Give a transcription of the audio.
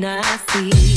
Chance. No.